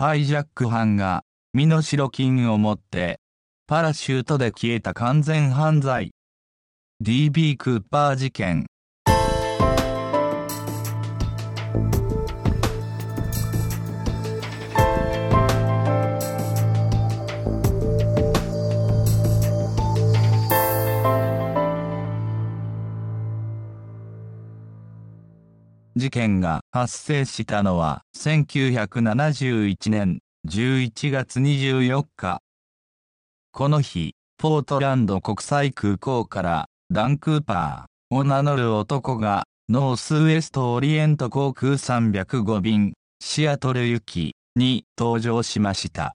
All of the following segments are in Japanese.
ハイジャック犯が、身代金を持って、パラシュートで消えた完全犯罪。DB クーパー事件。事件が発生したのは1971年11月24日。この日、ポートランド国際空港からダンクーパーを名乗る男がノースウエストオリエント航空305便シアトル行きに登場しました。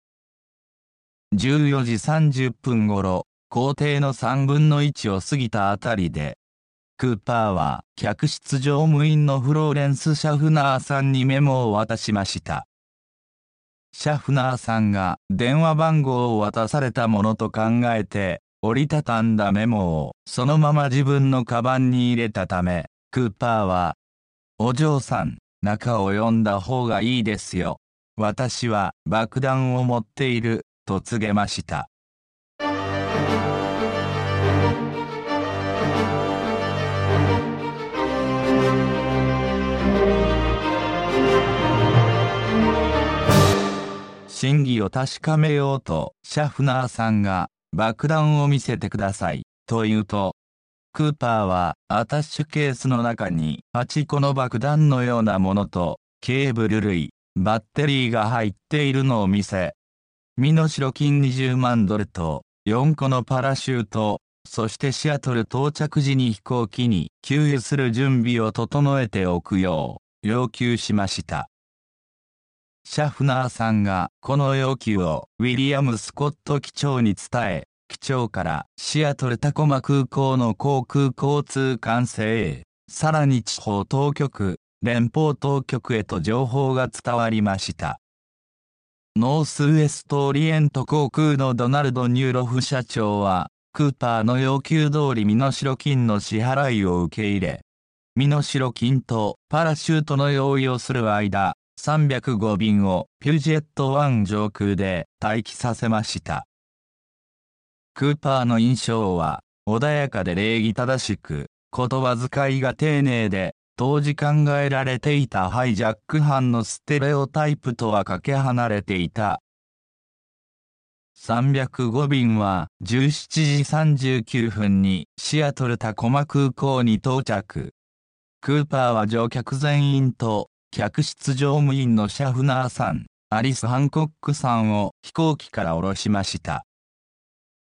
14時30分頃、工程の3分の1を過ぎたあたりで、クーパーは客室乗務員のフローレンス・シャフナーさんにメモを渡しました。シャフナーさんが電話番号を渡されたものと考えて、折りたたんだメモをそのまま自分のカバンに入れたため、クーパーは、お嬢さん、中を読んだ方がいいですよ。私は爆弾を持っている、と告げました。真偽を確かめようと、シャフナーさんが、爆弾を見せてください、と言うと、クーパーは、アタッシュケースの中に、8個の爆弾のようなものと、ケーブル類、バッテリーが入っているのを見せ、身代金20万ドルと、4個のパラシュート、そしてシアトル到着時に飛行機に給油する準備を整えておくよう要求しました。シャフナーさんがこの要求をウィリアム・スコット機長に伝え、機長からシアトルタコマ空港の航空交通管制へ、さらに地方当局、連邦当局へと情報が伝わりました。ノースウエストオリエント航空のドナルド・ニューロフ社長は、クーパーの要求通り身代金の支払いを受け入れ、身代金とパラシュートの用意をする間、305便をピュージェット1上空で待機させました。クーパーの印象は穏やかで礼儀正しく、言葉遣いが丁寧で、当時考えられていたハイジャック犯のステレオタイプとはかけ離れていた。305便は17時39分にシアトルタコマ空港に到着。クーパーは乗客全員と客室乗務員のシャフナーさん、アリス・ハンコックさんを飛行機から降ろしました。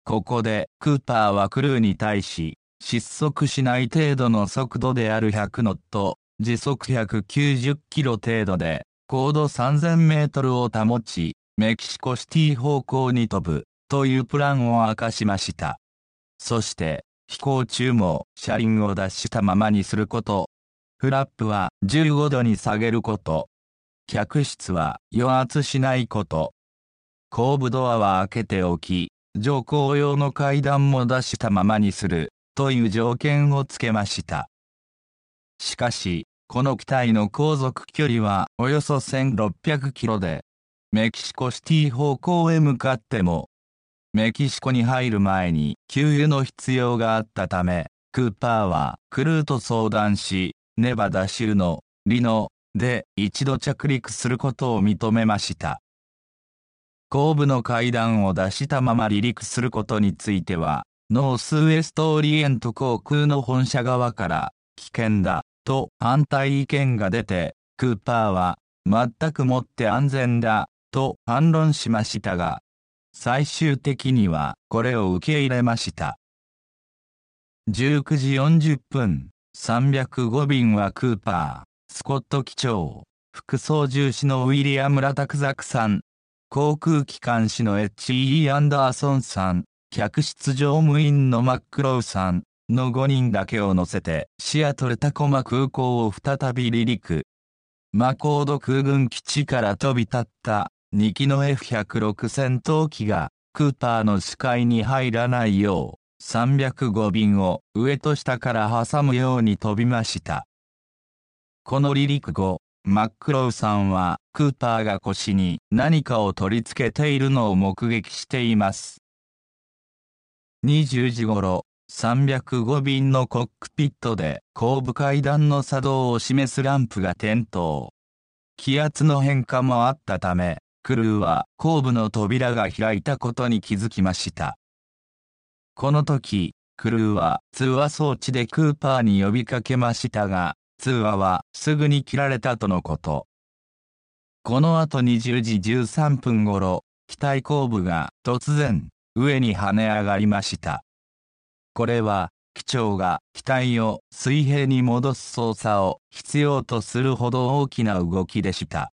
ここでクーパーはクルーに対し、失速しない程度の速度である100ノット、時速190キロ程度で、高度3000メートルを保ち、メキシコシティ方向に飛ぶ、というプランを明かしました。そして、飛行中も車輪を脱したままにすること、フラップは15度に下げること。客室は余圧しないこと。後部ドアは開けておき、乗降用の階段も出したままにする、という条件をつけました。しかし、この機体の航続距離はおよそ1600キロで、メキシコシティ方向へ向かっても、メキシコに入る前に給油の必要があったため、クーパーはクルーと相談し、ネバダ州のリノで一度着陸することを認めました。後部の階段を出したまま離陸することについては、ノースウエストオリエント航空の本社側から危険だと反対意見が出て、クーパーは全くもって安全だと反論しましたが、最終的にはこれを受け入れました。19時40分、305便はクーパー、スコット機長、副操縦士のウィリアム・ラタクザクさん、航空機関士の H.E. アンダーソンさん、客室乗務員のマックロウさんの5人だけを乗せてシアトルタコマ空港を再び離陸。マコード空軍基地から飛び立った2機の F106 戦闘機がクーパーの視界に入らないよう305便を上と下から挟むように飛びました。この離陸後、マックロウさんはクーパーが腰に何かを取り付けているのを目撃しています。20時頃、305便のコックピットで後部階段の作動を示すランプが点灯。気圧の変化もあったため、クルーは後部の扉が開いたことに気づきました。この時、クルーは通話装置でクーパーに呼びかけましたが、通話はすぐに切られたとのこと。この後20時13分頃、機体後部が突然、上に跳ね上がりました。これは、機長が機体を水平に戻す操作を必要とするほど大きな動きでした。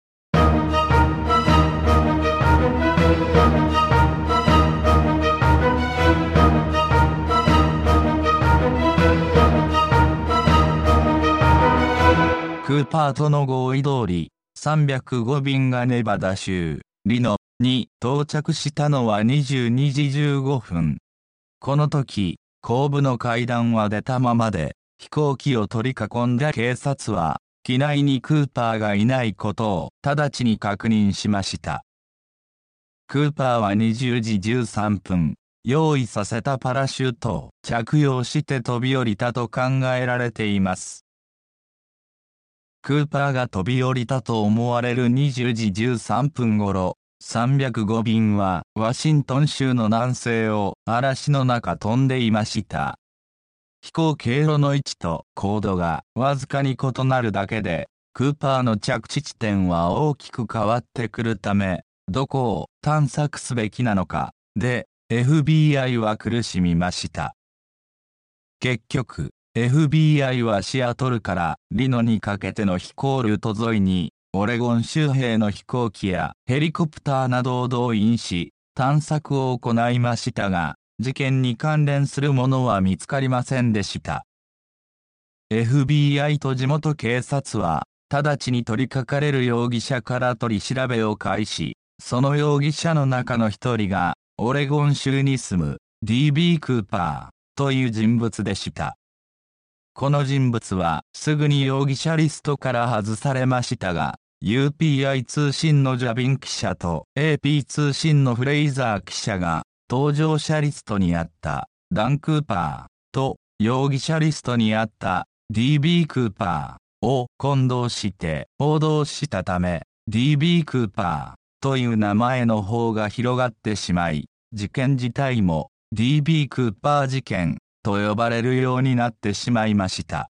クーパーとの合意通り、305便がネバダ州、リノに到着したのは22時15分。この時、後部の階段は出たままで、飛行機を取り囲んだ警察は、機内にクーパーがいないことを直ちに確認しました。クーパーは20時13分、用意させたパラシュートを着用して飛び降りたと考えられています。クーパーが飛び降りたと思われる20時13分頃、305便はワシントン州の南西を嵐の中飛んでいました。飛行経路の位置と高度がわずかに異なるだけで、クーパーの着地地点は大きく変わってくるため、どこを探索すべきなのか、で、FBI は苦しみました。結局、FBI はシアトルからリノにかけての飛行ルート沿いにオレゴン州兵の飛行機やヘリコプターなどを動員し、探索を行いましたが、事件に関連するものは見つかりませんでした。FBI と地元警察は、直ちに取りかかれる容疑者から取り調べを開始、その容疑者の中の一人が、オレゴン州に住む DB クーパーという人物でした。この人物はすぐに容疑者リストから外されましたが、UPI 通信のジャビン記者と AP 通信のフレイザー記者が登場者リストにあったダン・クーパーと容疑者リストにあった DB クーパーを混同して報道したため DB クーパーという名前の方が広がってしまい事件自体も DB クーパー事件と呼ばれるようになってしまいました。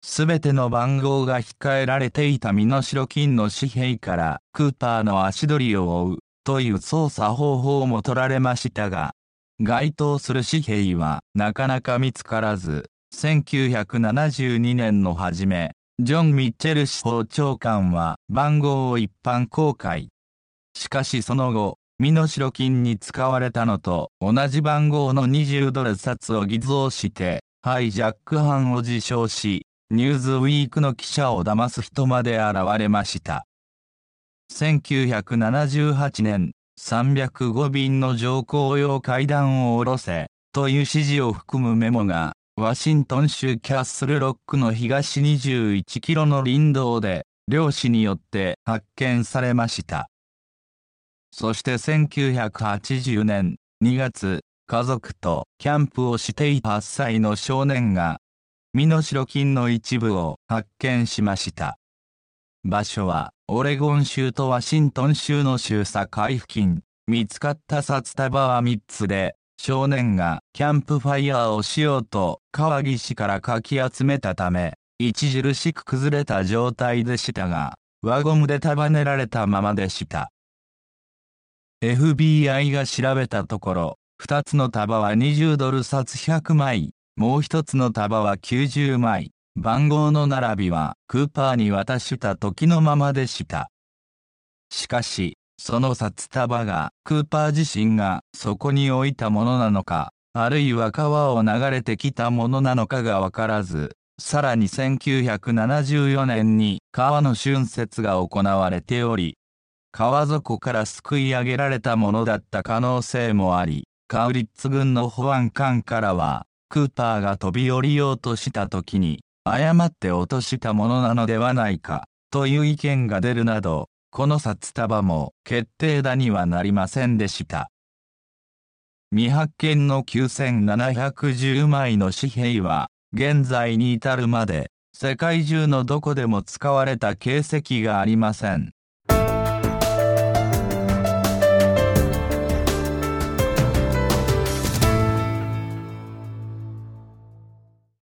すべての番号が控えられていた身代金の紙幣からクーパーの足取りを追うという操作方法も取られましたが、該当する紙幣はなかなか見つからず、1972年の初め、ジョン・ミッチェル司法長官は番号を一般公開。しかしその後、身代金に使われたのと同じ番号の20ドル札を偽造して、ハイジャック犯を自称し、ニューズウィークの記者を騙す人まで現れました。1978年、305便の乗降用階段を下ろせ、という指示を含むメモが、ワシントン州キャッスルロックの東21キロの林道で、漁師によって発見されました。そして1980年2月、家族とキャンプをしていた8歳の少年が、身代金の一部を発見しました。場所は、オレゴン州とワシントン州の州境付近。見つかった札束は3つで、少年がキャンプファイヤーをしようと川岸からかき集めたため、著しく崩れた状態でしたが、輪ゴムで束ねられたままでした。FBI が調べたところ、2つの束は20ドル札100枚、もう1つの束は90枚、番号の並びはクーパーに渡した時のままでした。しかし、その札束がクーパー自身がそこに置いたものなのか、あるいは川を流れてきたものなのかがわからず、さらに1974年に川の春節が行われており、川底からすくい上げられたものだった可能性もあり、カウリッツ軍の保安官からは、クーパーが飛び降りようとした時に、誤って落としたものなのではないか、という意見が出るなど、この札束も決定打にはなりませんでした。未発見の9710枚の紙幣は、現在に至るまで、世界中のどこでも使われた形跡がありません。